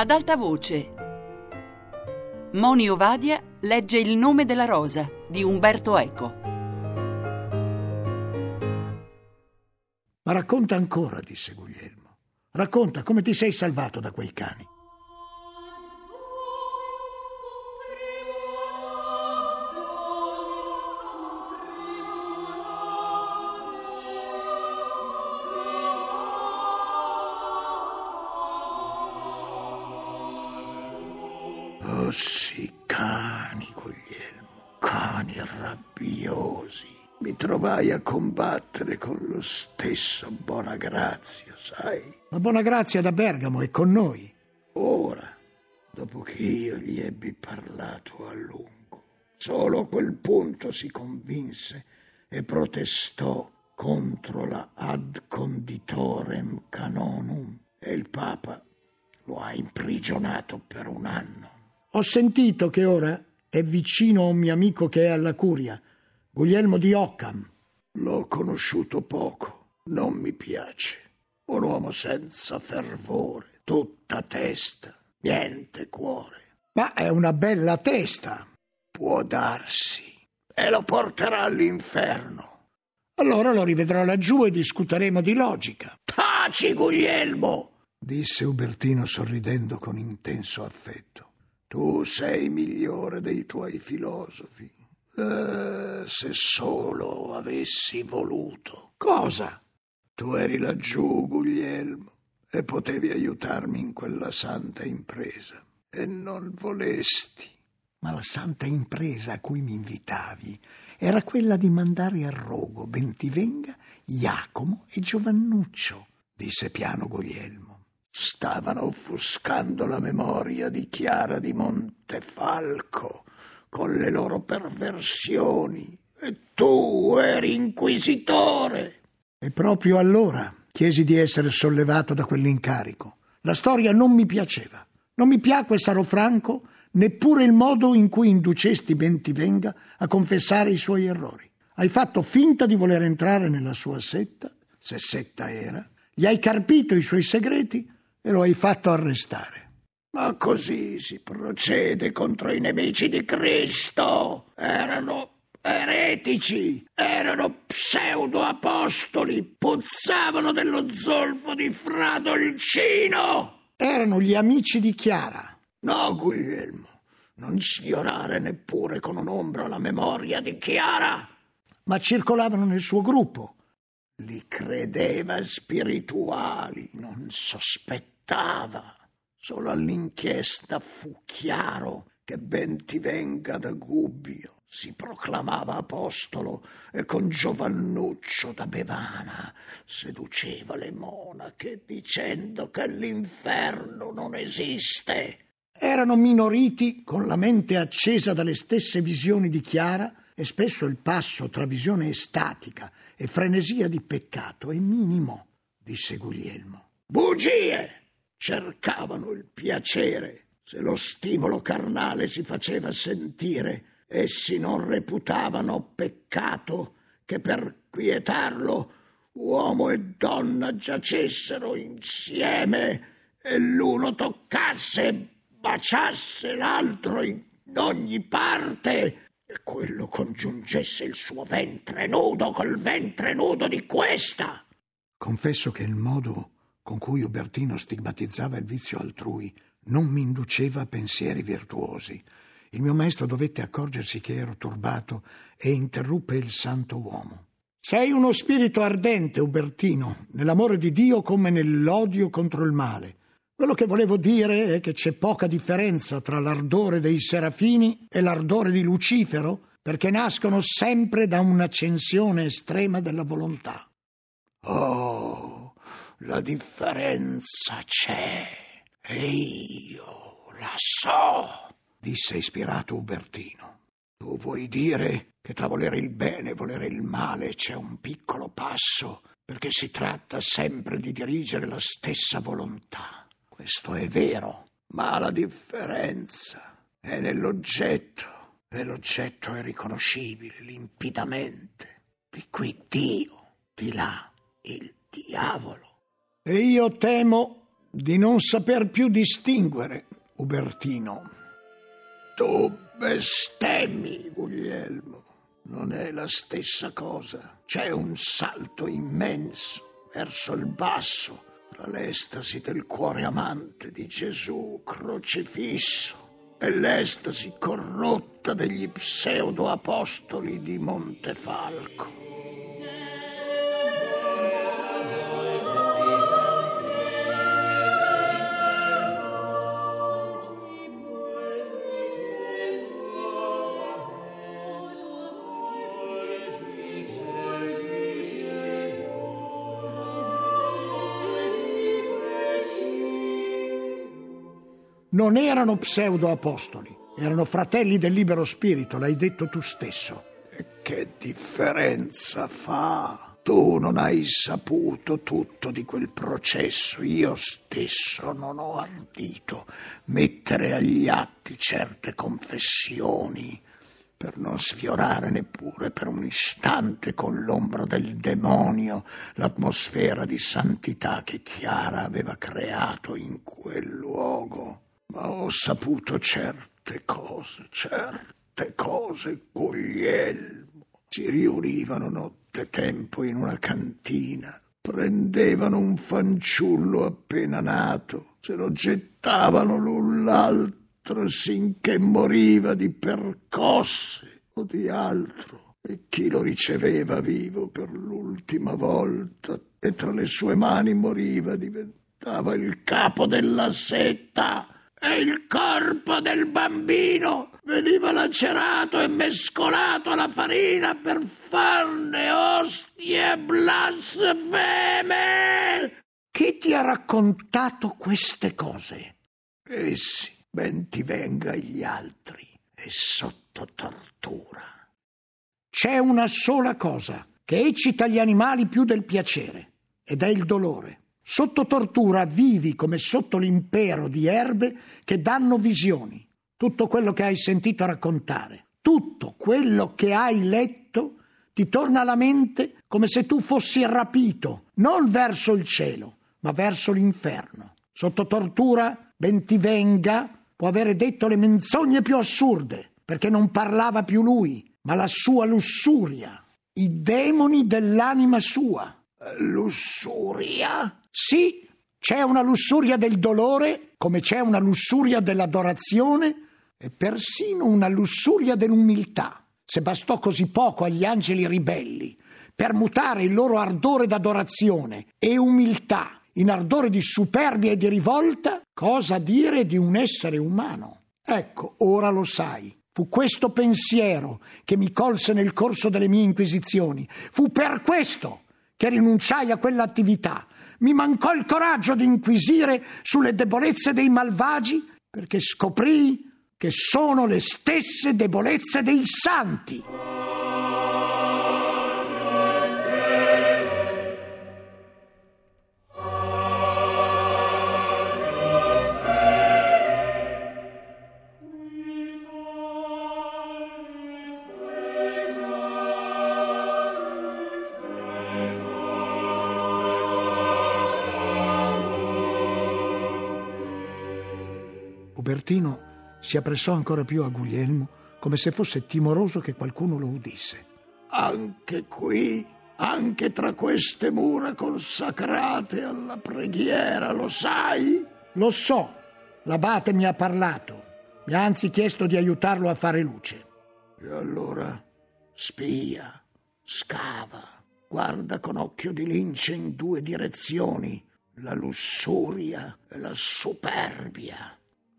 Ad alta voce. Moni Ovadia legge Il nome della rosa di Umberto Eco. Ma racconta ancora, disse Guglielmo. Racconta come ti sei salvato da quei cani. Guglielmo, cani rabbiosi. Mi trovai a combattere con lo stesso Bonagrazia, sai? Ma Bonagrazia da Bergamo è con noi. Ora, dopo che io gli ebbi parlato a lungo, solo a quel punto si convinse e protestò contro la ad conditorem canonum e il Papa lo ha imprigionato per un anno. Ho sentito che ora è vicino a un mio amico che è alla curia, Guglielmo di Occam. L'ho conosciuto poco, non mi piace. Un uomo senza fervore, tutta testa, niente cuore. Ma è una bella testa. Può darsi. E lo porterà all'inferno. Allora lo rivedrò laggiù e discuteremo di logica. Taci, Guglielmo! disse Ubertino sorridendo con intenso affetto. Tu sei migliore dei tuoi filosofi. Eh, se solo avessi voluto. Cosa? Tu eri laggiù, Guglielmo, e potevi aiutarmi in quella santa impresa. E non volesti. Ma la santa impresa a cui mi invitavi era quella di mandare a rogo Bentivenga, Iacomo e Giovannuccio, disse piano Guglielmo. Stavano offuscando la memoria di Chiara di Montefalco con le loro perversioni e tu eri inquisitore. E proprio allora chiesi di essere sollevato da quell'incarico. La storia non mi piaceva. Non mi piacque, sarò franco, neppure il modo in cui inducesti Bentivenga a confessare i suoi errori. Hai fatto finta di voler entrare nella sua setta, se setta era, gli hai carpito i suoi segreti e lo hai fatto arrestare. Ma così si procede contro i nemici di Cristo. Erano eretici, erano pseudo-apostoli, puzzavano dello zolfo di Fra Dolcino. Erano gli amici di Chiara. No, Guglielmo, non sfiorare neppure con un'ombra la memoria di Chiara. Ma circolavano nel suo gruppo. Li credeva spirituali, non sospettava. Solo all'inchiesta fu chiaro che Bentivenga da Gubbio si proclamava apostolo e con Giovannuccio da Bevana seduceva le monache dicendo che l'inferno non esiste. Erano minoriti con la mente accesa dalle stesse visioni di Chiara e spesso il passo tra visione estatica e frenesia di peccato è minimo, disse Guglielmo. Bugie! Cercavano il piacere. Se lo stimolo carnale si faceva sentire, essi non reputavano peccato che per quietarlo uomo e donna giacessero insieme e l'uno toccasse e baciasse l'altro in ogni parte e quello congiungesse il suo ventre nudo col ventre nudo di questa. Confesso che il modo con cui Ubertino stigmatizzava il vizio altrui non mi induceva a pensieri virtuosi. Il mio maestro dovette accorgersi che ero turbato e interruppe il santo uomo. Sei uno spirito ardente, Ubertino, nell'amore di Dio come nell'odio contro il male. Quello che volevo dire è che c'è poca differenza tra l'ardore dei serafini e l'ardore di Lucifero, perché nascono sempre da un'accensione estrema della volontà. Oh, la differenza c'è e io la so, disse ispirato Ubertino. Tu vuoi dire che tra volere il bene e volere il male c'è un piccolo passo, perché si tratta sempre di dirigere la stessa volontà. Questo è vero, ma la differenza è nell'oggetto, e l'oggetto è riconoscibile limpidamente. Di qui Dio, di là il diavolo. E io temo di non saper più distinguere, Ubertino. Tu bestemmi, Guglielmo. Non è la stessa cosa. C'è un salto immenso verso il basso tra l'estasi del cuore amante di Gesù crocifisso e l'estasi corrotta degli pseudo-apostoli di Montefalco. Non erano pseudo-apostoli, erano fratelli del libero spirito, l'hai detto tu stesso. E che differenza fa? Tu non hai saputo tutto di quel processo, io stesso non ho ardito mettere agli atti certe confessioni per non sfiorare neppure per un istante con l'ombra del demonio l'atmosfera di santità che Chiara aveva creato in quel luogo ma ho saputo certe cose, certe cose, Guglielmo. Si riunivano nottetempo in una cantina, prendevano un fanciullo appena nato, se lo gettavano l'un l'altro sinché moriva di percosse o di altro. E chi lo riceveva vivo per l'ultima volta e tra le sue mani moriva diventava il capo della setta e il corpo del bambino veniva lacerato e mescolato alla farina per farne ostie blasfeme. Chi ti ha raccontato queste cose? Essi, ben ti venga gli altri, e sotto tortura. C'è una sola cosa che eccita gli animali più del piacere, ed è il dolore. Sotto tortura vivi come sotto l'impero di erbe che danno visioni. Tutto quello che hai sentito raccontare, tutto quello che hai letto ti torna alla mente come se tu fossi rapito, non verso il cielo, ma verso l'inferno. Sotto tortura, ben ti venga, può avere detto le menzogne più assurde, perché non parlava più lui, ma la sua lussuria, i demoni dell'anima sua. Lussuria? Sì, c'è una lussuria del dolore, come c'è una lussuria dell'adorazione e persino una lussuria dell'umiltà. Se bastò così poco agli angeli ribelli per mutare il loro ardore d'adorazione e umiltà in ardore di superbia e di rivolta, cosa dire di un essere umano? Ecco, ora lo sai. Fu questo pensiero che mi colse nel corso delle mie inquisizioni. Fu per questo che rinunciai a quell'attività. Mi mancò il coraggio di inquisire sulle debolezze dei malvagi perché scoprì che sono le stesse debolezze dei santi. Ubertino si appressò ancora più a Guglielmo come se fosse timoroso che qualcuno lo udisse. Anche qui, anche tra queste mura consacrate alla preghiera, lo sai? Lo so, l'abate mi ha parlato, mi ha anzi chiesto di aiutarlo a fare luce. E allora spia, scava, guarda con occhio di lince in due direzioni, la lussuria e la superbia.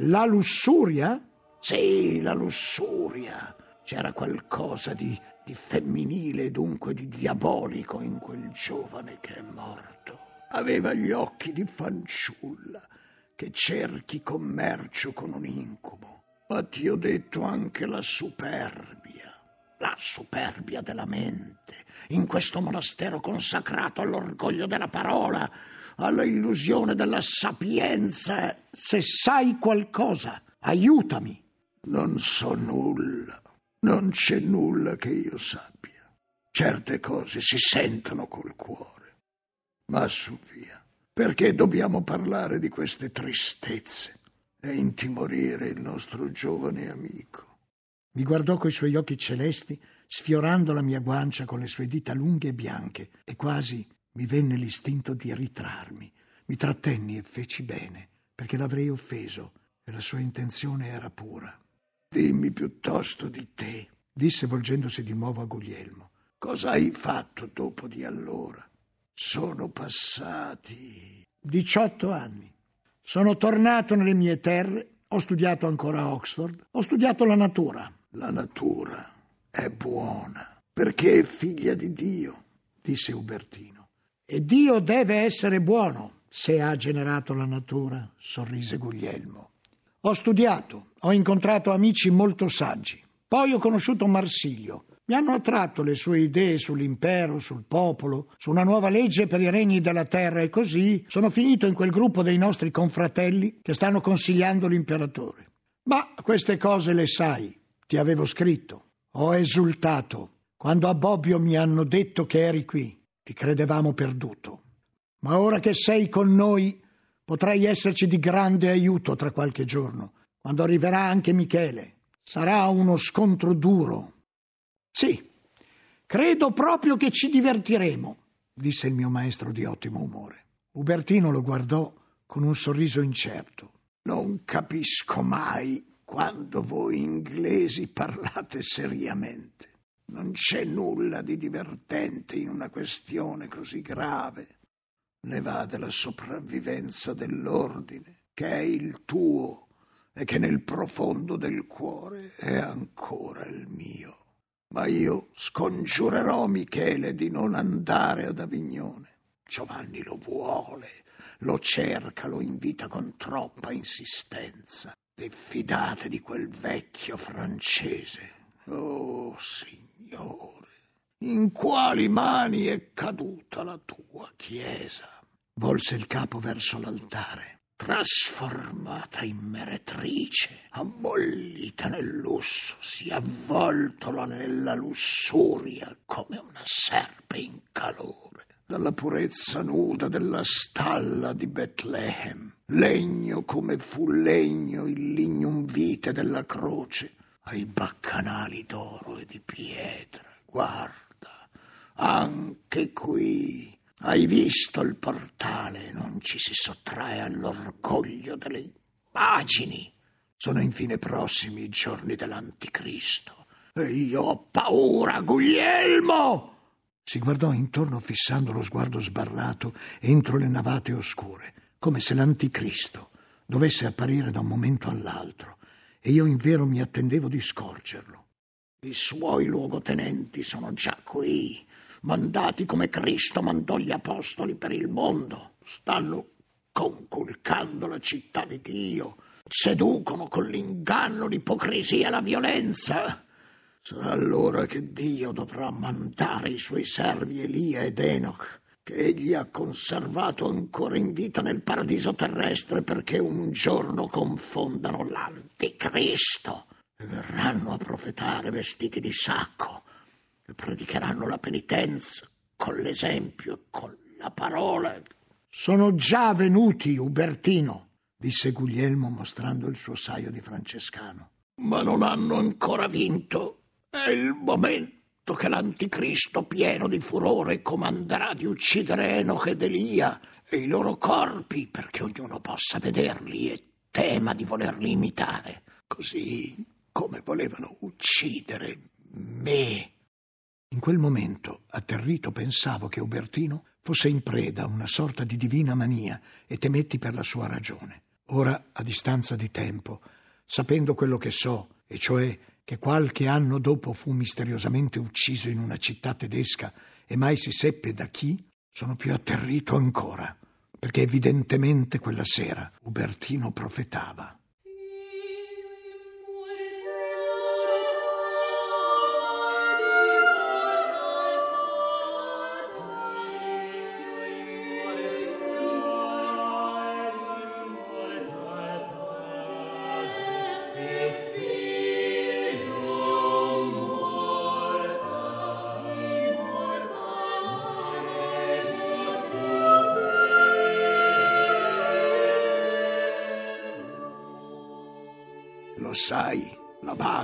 La lussuria? Sì, la lussuria. C'era qualcosa di, di femminile e dunque di diabolico in quel giovane che è morto. Aveva gli occhi di fanciulla che cerchi commercio con un incubo. Ma ti ho detto anche la superbia, la superbia della mente, in questo monastero consacrato all'orgoglio della parola, alla illusione della sapienza. Se sai qualcosa, aiutami. Non so nulla, non c'è nulla che io sappia. Certe cose si sentono col cuore. Ma su via, Perché dobbiamo parlare di queste tristezze e intimorire il nostro giovane amico? Mi guardò coi suoi occhi celesti, sfiorando la mia guancia con le sue dita lunghe e bianche, e quasi mi venne l'istinto di ritrarmi. Mi trattenni e feci bene, perché l'avrei offeso e la sua intenzione era pura. Dimmi piuttosto di te, disse volgendosi di nuovo a Guglielmo. Cosa hai fatto dopo di allora? Sono passati diciotto anni. Sono tornato nelle mie terre, ho studiato ancora a Oxford, ho studiato la natura. La natura è buona perché è figlia di Dio, disse Ubertino. E Dio deve essere buono se ha generato la natura, sorrise Guglielmo. Ho studiato, ho incontrato amici molto saggi. Poi ho conosciuto Marsilio, mi hanno attratto le sue idee sull'impero, sul popolo, su una nuova legge per i regni della terra e così sono finito in quel gruppo dei nostri confratelli che stanno consigliando l'imperatore. Ma queste cose le sai, ti avevo scritto. Ho esultato quando a Bobbio mi hanno detto che eri qui. Ti credevamo perduto. Ma ora che sei con noi, potrai esserci di grande aiuto tra qualche giorno, quando arriverà anche Michele. Sarà uno scontro duro, sì, credo proprio che ci divertiremo, disse il mio maestro di ottimo umore. Ubertino lo guardò con un sorriso incerto. Non capisco mai quando voi inglesi parlate seriamente. Non c'è nulla di divertente in una questione così grave. Ne va della sopravvivenza dell'ordine, che è il tuo e che nel profondo del cuore è ancora il mio ma io scongiurerò Michele di non andare ad Avignone. Giovanni lo vuole, lo cerca, lo invita con troppa insistenza. Diffidate di quel vecchio francese. Oh, signore, in quali mani è caduta la tua chiesa? Volse il capo verso l'altare trasformata in meretrice, ammollita nel lusso, si avvoltola nella lussuria come una serpe in calore. Dalla purezza nuda della stalla di Betlehem, legno come fu legno il lignum vite della croce, ai baccanali d'oro e di pietra. Guarda, anche qui hai visto il portale, non ci si sottrae all'orgoglio delle immagini. Sono infine prossimi i giorni dell'Anticristo. E io ho paura, Guglielmo! Si guardò intorno fissando lo sguardo sbarrato entro le navate oscure, come se l'Anticristo dovesse apparire da un momento all'altro, e io invero mi attendevo di scorgerlo. I suoi luogotenenti sono già qui mandati come Cristo mandò gli apostoli per il mondo. Stanno conculcando la città di Dio, seducono con l'inganno, l'ipocrisia e la violenza. Sarà allora che Dio dovrà mandare i suoi servi Elia ed Enoch, che egli ha conservato ancora in vita nel paradiso terrestre perché un giorno confondano l'anticristo e verranno a profetare vestiti di sacco e predicheranno la penitenza con l'esempio e con la parola. Sono già venuti, Ubertino, disse Guglielmo mostrando il suo saio di francescano. Ma non hanno ancora vinto. È il momento che l'anticristo, pieno di furore, comanderà di uccidere Enoch ed Elia e i loro corpi perché ognuno possa vederli e tema di volerli imitare, così come volevano uccidere me. In quel momento, atterrito, pensavo che Ubertino fosse in preda a una sorta di divina mania e temetti per la sua ragione. Ora, a distanza di tempo, sapendo quello che so, e cioè che qualche anno dopo fu misteriosamente ucciso in una città tedesca e mai si seppe da chi, sono più atterrito ancora, perché evidentemente quella sera Ubertino profetava.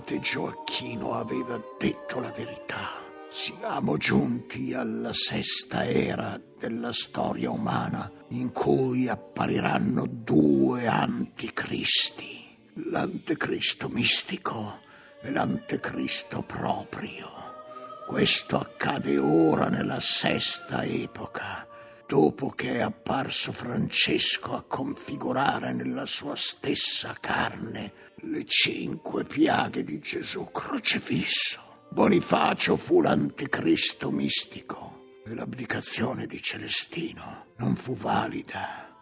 L'abate Gioacchino aveva detto la verità. Siamo giunti alla sesta era della storia umana in cui appariranno due anticristi, l'anticristo mistico e l'anticristo proprio. Questo accade ora nella sesta epoca, dopo che è apparso Francesco a configurare nella sua stessa carne le cinque piaghe di Gesù crocifisso. Bonifacio fu l'anticristo mistico e l'abdicazione di Celestino non fu valida.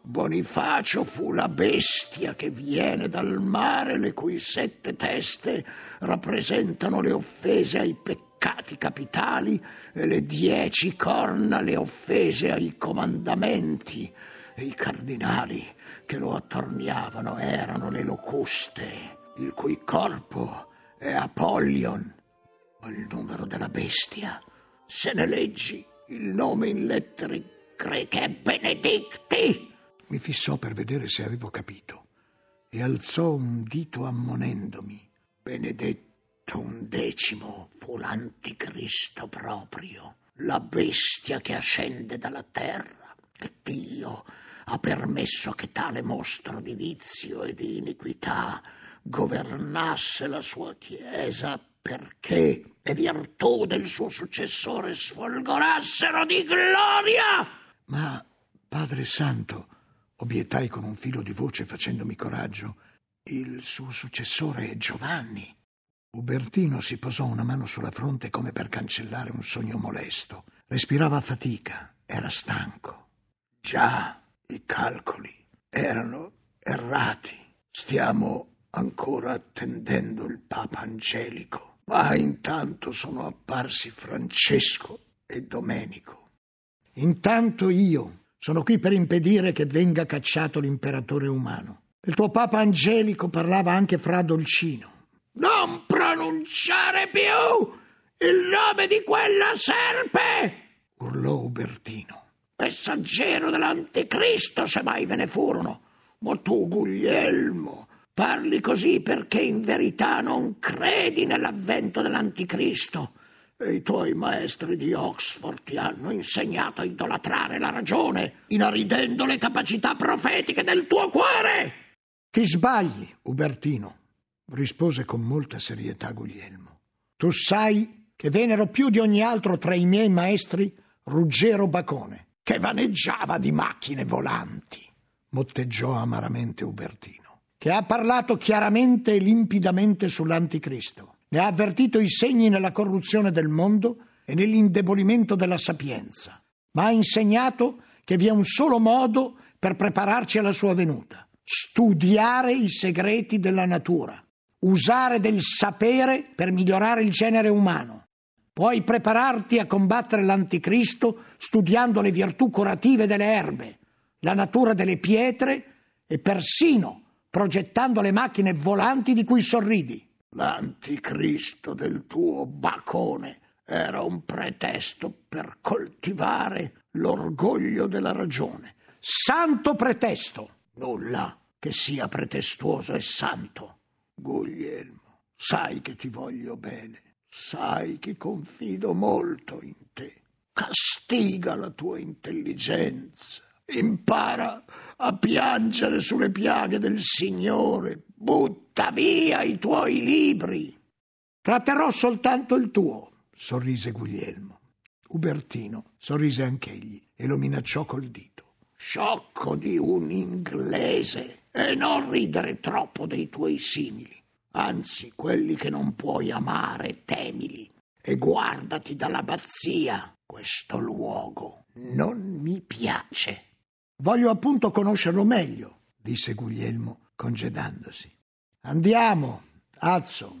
Bonifacio fu la bestia che viene dal mare, le cui sette teste rappresentano le offese ai peccati capitali e le dieci corna le offese ai comandamenti. E i cardinali che lo attorniavano erano le locuste, il cui corpo è Apollyon. Ma il numero della bestia, se ne leggi il nome in lettere greche, Benedicti mi fissò per vedere se avevo capito e alzò un dito ammonendomi. Benedetto undecimo fu l'anticristo proprio, la bestia che ascende dalla terra. E Dio ha permesso che tale mostro di vizio e di iniquità governasse la sua Chiesa perché le virtù del suo successore sfolgorassero di gloria. Ma, Padre Santo, Obietai con un filo di voce facendomi coraggio. Il suo successore è Giovanni. Ubertino si posò una mano sulla fronte come per cancellare un sogno molesto. Respirava a fatica, era stanco. Già, i calcoli erano errati. Stiamo ancora attendendo il Papa Angelico. Ma intanto sono apparsi Francesco e Domenico. Intanto io, sono qui per impedire che venga cacciato l'imperatore umano. Il tuo papa Angelico parlava anche fra Dolcino. Non pronunciare più il nome di quella serpe! urlò Ubertino. Messaggero dell'anticristo, se mai ve ne furono. Ma tu, Guglielmo, parli così perché in verità non credi nell'avvento dell'anticristo e i tuoi maestri di Oxford ti hanno insegnato a idolatrare la ragione, inaridendo le capacità profetiche del tuo cuore. Ti sbagli, Ubertino, rispose con molta serietà Guglielmo. Tu sai che venero più di ogni altro tra i miei maestri Ruggero Bacone, che vaneggiava di macchine volanti, motteggiò amaramente Ubertino, che ha parlato chiaramente e limpidamente sull'anticristo ne ha avvertito i segni nella corruzione del mondo e nell'indebolimento della sapienza, ma ha insegnato che vi è un solo modo per prepararci alla sua venuta, studiare i segreti della natura, usare del sapere per migliorare il genere umano. Puoi prepararti a combattere l'anticristo studiando le virtù curative delle erbe, la natura delle pietre e persino progettando le macchine volanti di cui sorridi. L'anticristo del tuo bacone era un pretesto per coltivare l'orgoglio della ragione. Santo pretesto! Nulla che sia pretestuoso e santo. Guglielmo, sai che ti voglio bene, sai che confido molto in te. Castiga la tua intelligenza, impara a piangere sulle piaghe del Signore, butta via i tuoi libri. Tratterò soltanto il tuo, sorrise Guglielmo. Ubertino sorrise anch'egli e lo minacciò col dito. Sciocco di un inglese e non ridere troppo dei tuoi simili. Anzi, quelli che non puoi amare, temili e guardati dall'abbazia. Questo luogo non mi piace. Voglio appunto conoscerlo meglio, disse Guglielmo, congedandosi. Andiamo, Azzo.